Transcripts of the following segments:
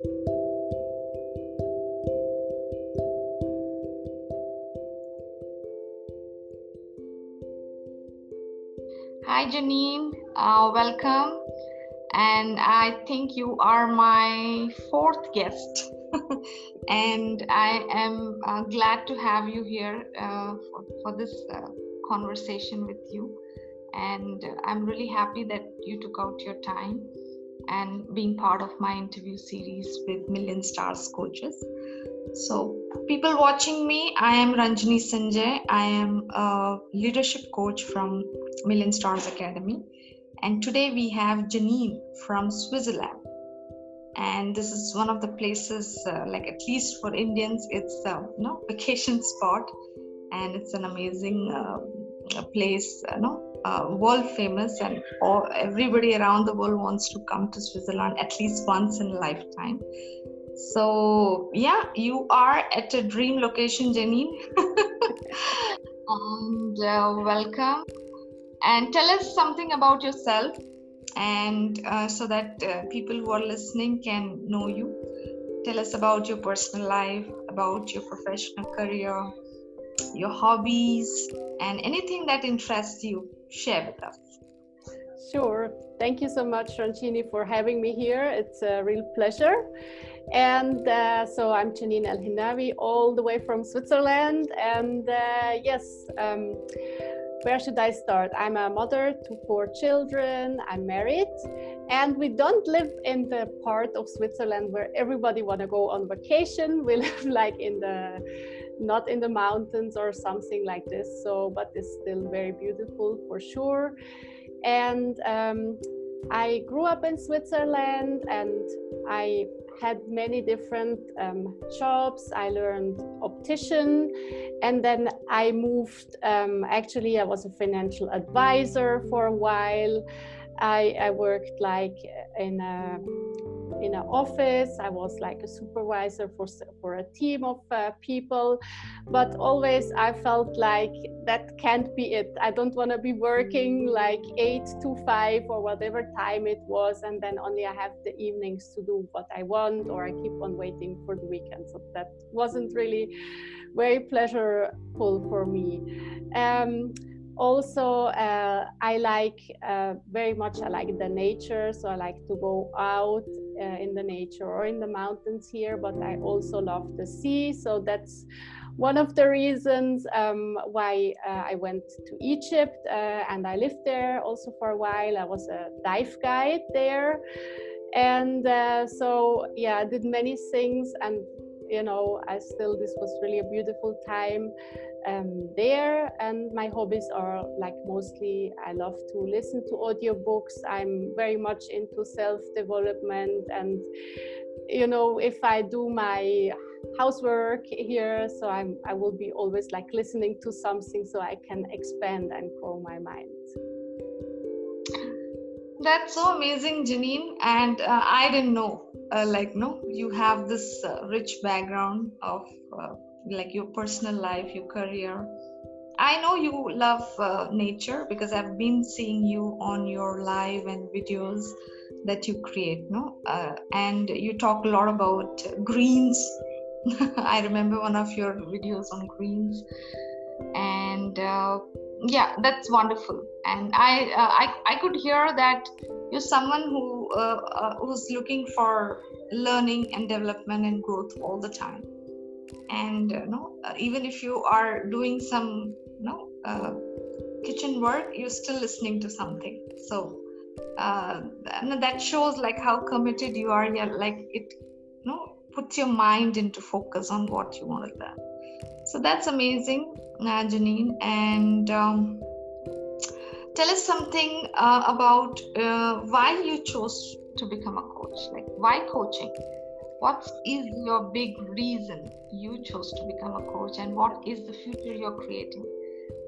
Hi, Janine. Uh, welcome. And I think you are my fourth guest. and I am uh, glad to have you here uh, for, for, this uh, conversation with you. And I'm really happy that you took out your time and being part of my interview series with Million Stars coaches. So, people watching me, I am Ranjini Sanjay. I am a leadership coach from Million Stars Academy. And today we have Janine from Switzerland. And this is one of the places, uh, like at least for Indians, it's a you know, vacation spot. And it's an amazing uh, place, you know, uh, world famous, and all, everybody around the world wants to come to Switzerland at least once in a lifetime. So, yeah, you are at a dream location, Janine. and uh, welcome and tell us something about yourself and uh, so that uh, people who are listening can know you tell us about your personal life about your professional career your hobbies and anything that interests you share with us sure thank you so much ranjini for having me here it's a real pleasure and uh, so I'm Janine El Hinnawy, all the way from Switzerland. And uh, yes, um, where should I start? I'm a mother to four children, I'm married, and we don't live in the part of Switzerland where everybody want to go on vacation. We live like in the not in the mountains or something like this. So, but it's still very beautiful for sure. And um, I grew up in Switzerland and I had many different um, jobs. I learned optician, and then I moved. Um, actually, I was a financial advisor for a while. I, I worked like in a in an office. I was like a supervisor for for a team of uh, people, but always I felt like that can't be it. I don't want to be working like eight to five or whatever time it was, and then only I have the evenings to do what I want, or I keep on waiting for the weekend. So that wasn't really very pleasurable for me. Um, also uh, i like uh, very much i like the nature so i like to go out uh, in the nature or in the mountains here but i also love the sea. So that's one of the reasons um, why uh, i went to egypt uh, and i lived there also for a while. I was a dive guide there. And uh, so yeah i did many things and you know i still this was really a beautiful time um, there. And my hobbies are like mostly i love to listen to audiobooks. I'm very much into self-development. And you know if i do my housework here so i'm i will be always like listening to something so i can expand and grow my mind that's so amazing janine and uh, i didn't know uh, like no you have this uh, rich background of uh, like your personal life, your career. I know you love uh, nature because I've been seeing you on your live and videos that you create, no? Uh, and you talk a lot about greens. I remember one of your videos on greens, and yeah, that's wonderful. And I, uh, I, I could hear that you're someone who uh, uh, who's looking for learning and development and growth all the time. And uh, know uh, even if you are doing some no uh, kitchen work you're still listening to something. So that shows like how committed you are. Yeah like it you know puts your mind into focus on what you want to learn. So that's amazing janine. And um, tell us something uh, about uh, why you chose to become a coach. Like why coaching? What is your big reason you chose to become a coach and what is the future you're creating?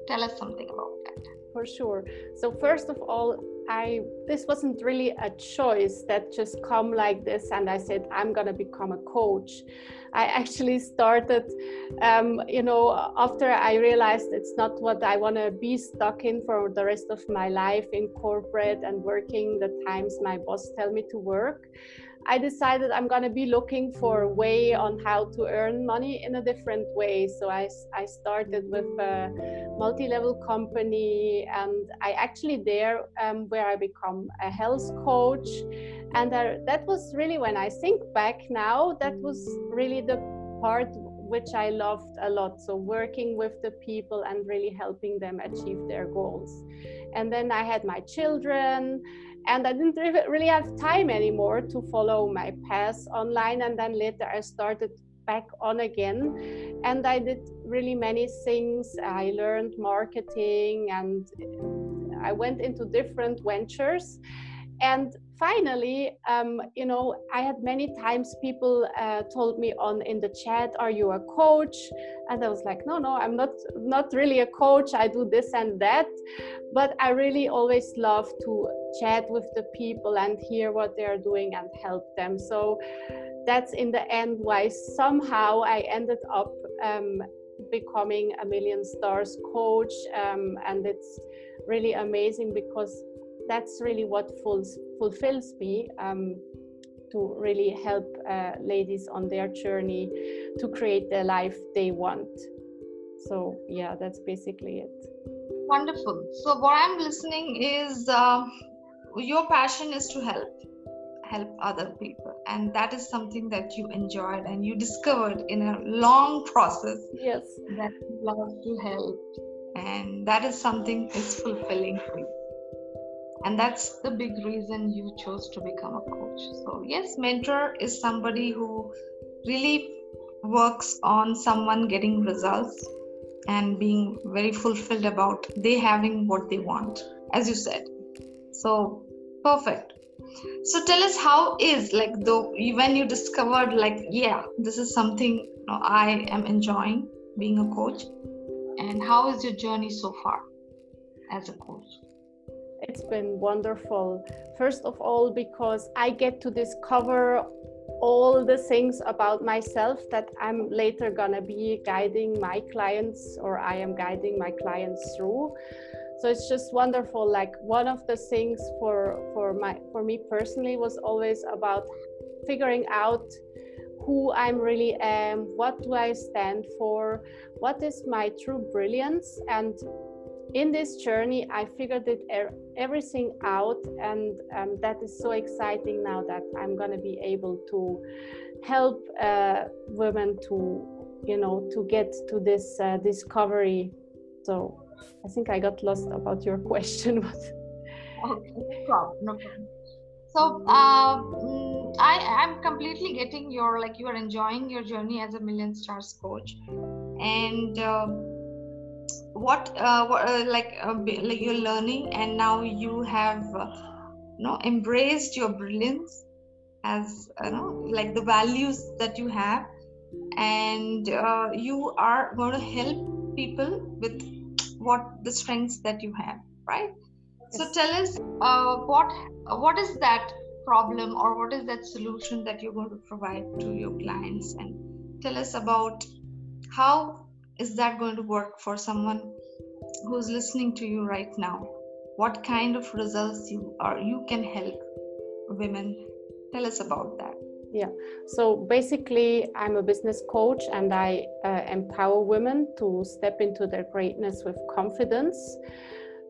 Tell us something about that. For sure. So first of all i this wasn't really a choice that just come like this and i said i'm going to become a coach i actually started um, you know after i realized it's not what i want to be stuck in for the rest of my life in corporate and working the times my boss tell me to work I decided I'm going to be looking for a way on how to earn money in a different way. So I, I started with a multi level company, and I actually there um, where I become a health coach. And that was really when I think back now, that was really the part which I loved a lot. So, working with the people and really helping them achieve their goals. And then I had my children, and I didn't really have time anymore to follow my path online. And then later I started back on again and I did really many things. I learned marketing and I went into different ventures. And finally, um, you know, I had many times people uh, told me on in the chat, "Are you a coach?" And I was like, "No, no, I'm not. Not really a coach. I do this and that." But I really always love to chat with the people and hear what they are doing and help them. So that's in the end why somehow I ended up um, becoming a million stars coach, um, and it's really amazing because that's really what fulfills, fulfills me um, to really help uh, ladies on their journey to create the life they want. So, yeah, that's basically it. Wonderful. So, what I'm listening is uh, your passion is to help help other people and that is something that you enjoyed and you discovered in a long process yes that love to help and that is something is fulfilling for you and that's the big reason you chose to become a coach. So yes mentor is somebody who really works on someone getting results and being very fulfilled about they having what they want as you said. So perfect. So tell us how is like though when you discovered like yeah this is something you know, i am enjoying being a coach and how is your journey so far as a coach it's been wonderful. First of all, because I get to discover all the things about myself that I'm later gonna be guiding my clients or I am guiding my clients through. So it's just wonderful. Like one of the things for for my for me personally was always about figuring out who I'm really am, what do I stand for, what is my true brilliance, and in this journey, I figured it er- everything out, and um, that is so exciting now that I'm going to be able to help uh, women to, you know, to get to this uh, discovery. So I think I got lost about your question. okay, no problem. So uh, mm, I am completely getting your like you are enjoying your journey as a million stars coach, and. What, uh, what uh, like uh, like you're learning and now you have uh, you know embraced your brilliance as you know like the values that you have. And uh, you are going to help people with what the strengths that you have right? Yes. so tell us uh, what what is that problem or what is that solution that you're going to provide to your clients? And tell us about how is that going to work for someone who's listening to you right now? What kind of results you are you can help women? Tell us about that. Yeah. So basically i'm a business coach and i uh, empower women to step into their greatness with confidence.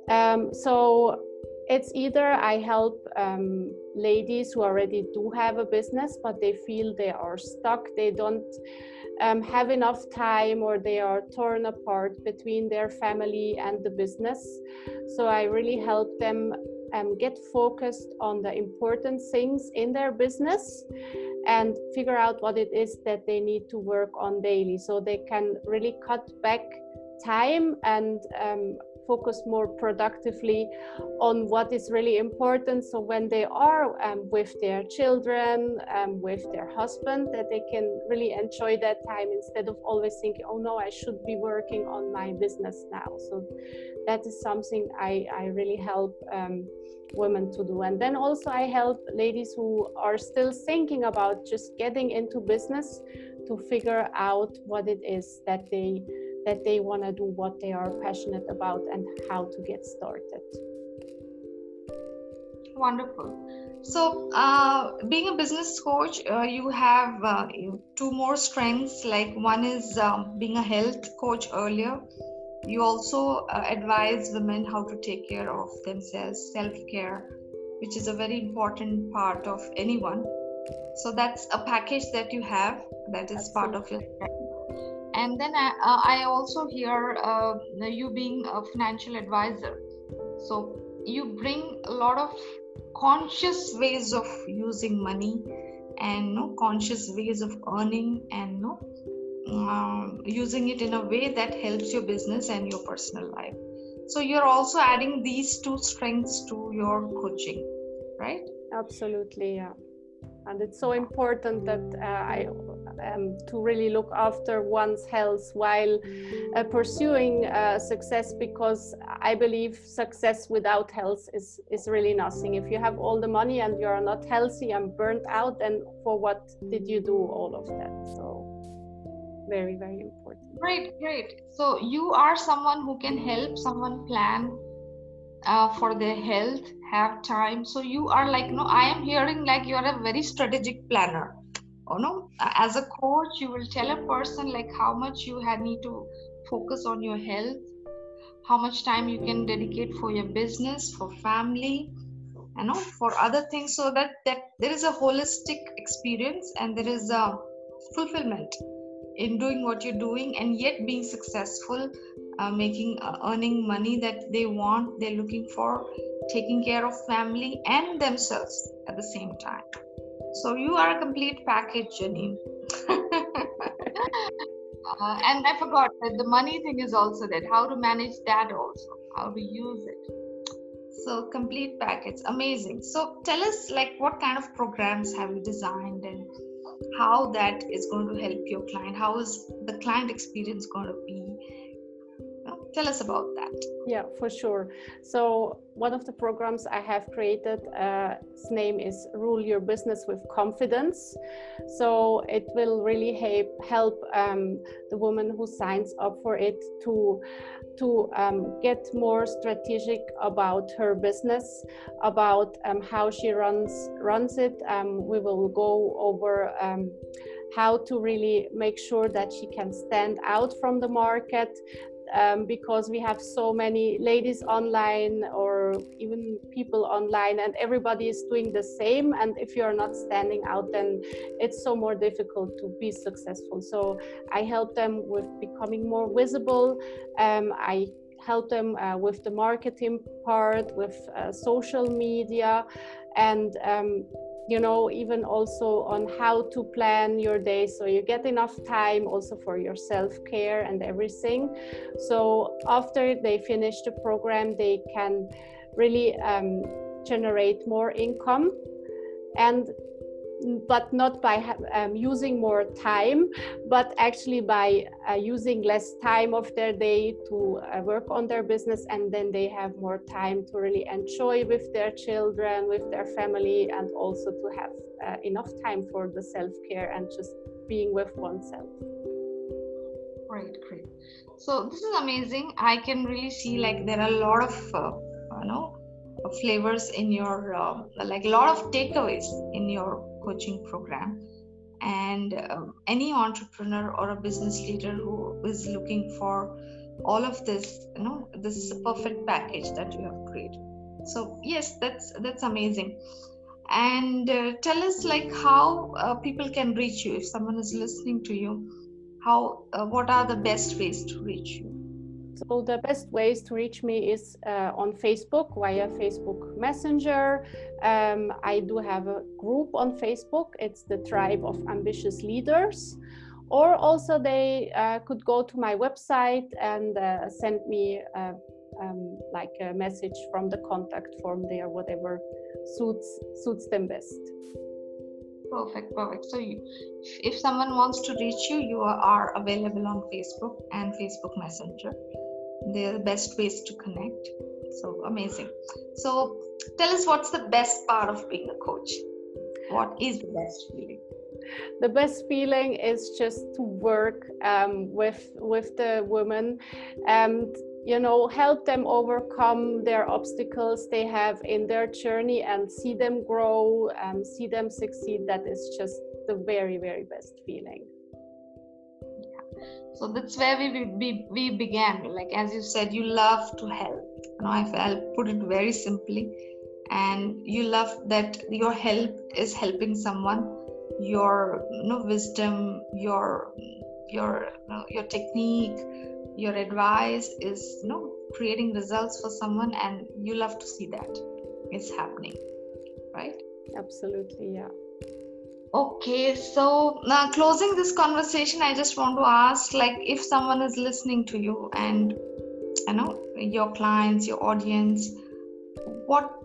Um, so it's either i help um, ladies who already do have a business but they feel they are stuck they don't um, have enough time or they are torn apart between their family and the business. So I really help them um, get focused on the important things in their business and figure out what it is that they need to work on daily so they can really cut back time and um, focus more productively on what is really important. So when they are um, with their children, um, with their husband, that they can really enjoy that time instead of always thinking, oh no, I should be working on my business now. So that is something I, I really help um, women to do. And then also I help ladies who are still thinking about just getting into business to figure out what it is that they that they want to do what they are passionate about and how to get started. Wonderful. So, uh, being a business coach, uh, you have uh, two more strengths. Like one is um, being a health coach earlier. You also uh, advise women how to take care of themselves, self care, which is a very important part of anyone. So, that's a package that you have that is part of your. And then I, uh, I also hear uh, you being a financial advisor. So, you bring a lot of conscious ways of using money and no conscious ways of earning and no um, using it in a way that helps your business and your personal life. So you're also adding these two strengths to your coaching right? Absolutely yeah. And it's so important that uh, I um, to really look after one's health while uh, pursuing uh, success because I believe success without health is is really nothing. If you have all the money and you are not healthy and burnt out, then for what did you do all of that? So very very important. Great, great. So you are someone who can help someone plan uh, for their health have time so you are like no i am hearing like you are a very strategic planner oh no? As a coach you will tell a person like how much you need to focus on your health how much time you can dedicate for your business for family you know for other things so that that there is a holistic experience and there is a fulfillment in doing what you're doing and yet being successful uh, making uh, earning money that they want they're looking for taking care of family and themselves at the same time so you are a complete package janine uh, and i forgot that the money thing is also that how to manage that also. How to use it. So complete package amazing. So tell us like what kind of programs have you designed and how that is going to help your client? How is the client experience going to be tell us about that. Yeah for sure. So one of the programs i have created uh, its name is rule your business with confidence. So it will really help help um, the woman who signs up for it to to um, get more strategic about her business about um, how she runs runs it. Um, we will go over um, how to really make sure that she can stand out from the market um, because we have so many ladies online or even people online and everybody is doing the same. And if you're not standing out then it's so more difficult to be successful. So i help them with becoming more visible. Um, i help them uh, with the marketing part with uh, social media. And um, you know even also on how to plan your day. So you get enough time also for your self-care and everything. So after they finish the program they can really um, generate more income. And but not by um, using more time, but actually by uh, using less time of their day to uh, work on their business, and then they have more time to really enjoy with their children, with their family, and also to have uh, enough time for the self care and just being with oneself. Great, great. So this is amazing. I can really see like there are a lot of uh, you know flavors in your uh, like a lot of takeaways in your coaching program. And um, any entrepreneur or a business leader who is looking for all of this you know this is a perfect package that you have created. So yes that's that's amazing. And uh, tell us like how uh, people can reach you. If someone is listening to you how uh, what are the best ways to reach you so the best ways to reach me is uh, on Facebook via Facebook Messenger. Um, I do have a group on Facebook. It's the Tribe of Ambitious Leaders. Or also they uh, could go to my website and uh, send me uh, um, like a message from the contact form there, whatever suits suits them best. Perfect, perfect. So, you, if someone wants to reach you, you are available on Facebook and Facebook Messenger they're the best ways to connect. So amazing. So tell us what's the best part of being a coach? What is the best feeling? The best feeling is just to work um, with with the women and you know help them overcome their obstacles they have in their journey and see them grow and see them succeed. That is just the very very best feeling so that's where we, we we began. Like as you said you love to help. You know i'll put it very simply. And you love that your help is helping someone. Your you know, wisdom your your you know, your technique your advice is you know creating results for someone and you love to see that it's happening. Right? Absolutely yeah okay so now closing this conversation i just want to ask like if someone is listening to you and you know your clients your audience what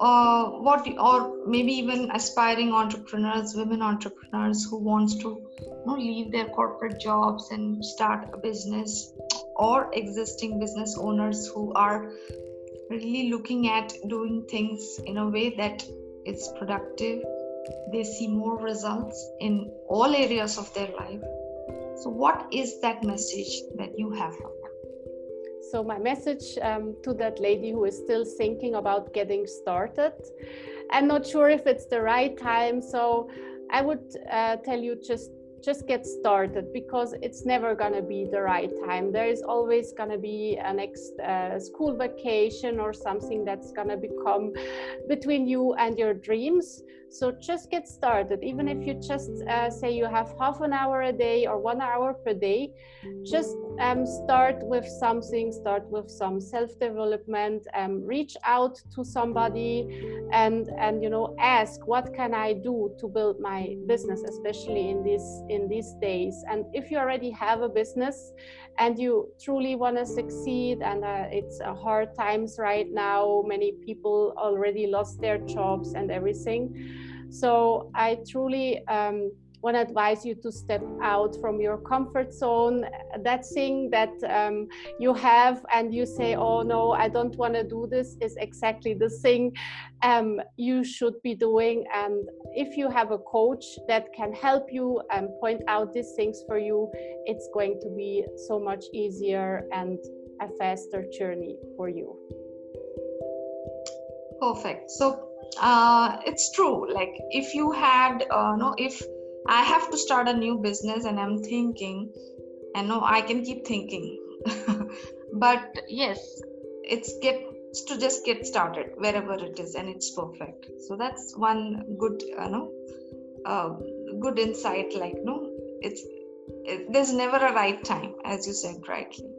uh, what or maybe even aspiring entrepreneurs women entrepreneurs who wants to you know, leave their corporate jobs and start a business or existing business owners who are really looking at doing things in a way that it's productive they see more results in all areas of their life. So what is that message that you have for them? So my message um, to that lady who is still thinking about getting started. I'm not sure if it's the right time so i would uh, tell you just just get started because it's never going to be the right time. There is always going to be a next uh, school vacation or something that's going to become between you and your dreams. So just get started. Even if you just uh, say you have half an hour a day or one hour per day, just um, start with something, start with some self-development, um, reach out to somebody and, and, you know, ask what can I do to build my business, especially in this in these days. And if you already have a business and you truly want to succeed, and uh, it's uh, hard times right now, many people already lost their jobs and everything. So I truly um, want to advise you to step out from your comfort zone. That thing that um, you have and you say, oh no, I don't want to do this is exactly the thing um, you should be doing. And if you have a coach that can help you and point out these things for you, it's going to be so much easier and a faster journey for you. Perfect. So uh, it's true. Like if you had, uh, no, if I have to start a new business and I'm thinking, and no, I can keep thinking. but yes, it's get to just get started wherever it is, and it's perfect. So that's one good, you know, uh, good insight. Like no, it's it, there's never a right time, as you said rightly.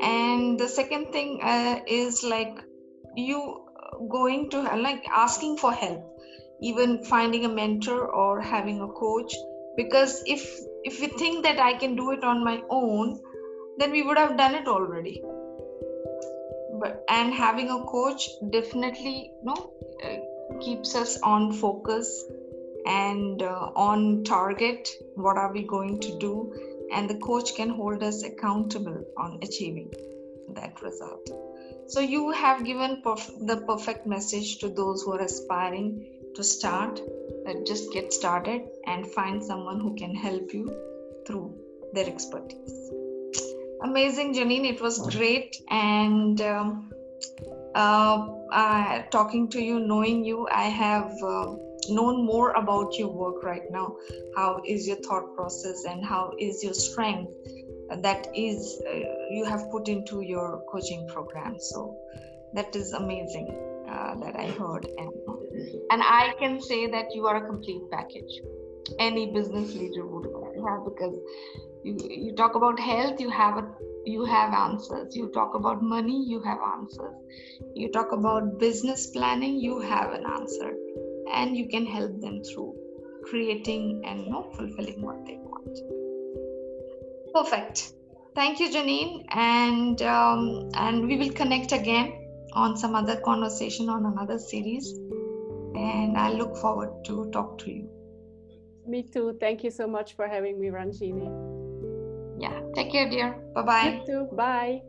And the second thing uh, is like you going to like asking for help even finding a mentor or having a coach because if if we think that i can do it on my own then we would have done it already. But and having a coach definitely you know uh, keeps us on focus and uh, on target what are we going to do and the coach can hold us accountable on achieving that result. So you have given perf- the perfect message to those who are aspiring to start uh, just get started and find someone who can help you through their expertise. Amazing janine. It was great. And um, uh, uh, talking to you knowing you i have uh, known more about your work right now. How is your thought process and how is your strength that is uh, you have put into your coaching program? So that is amazing uh, that I heard, and and I can say that you are a complete package. Any business leader would have because you you talk about health, you have a you have answers. You talk about money, you have answers. You talk about business planning, you have an answer, and you can help them through creating and fulfilling what they want. Perfect. Thank you, Janine, and um, and we will connect again on some other conversation on another series. And I look forward to talk to you. Me too. Thank you so much for having me, Ranjini. Yeah. Take care, dear. Bye bye. You too. Bye.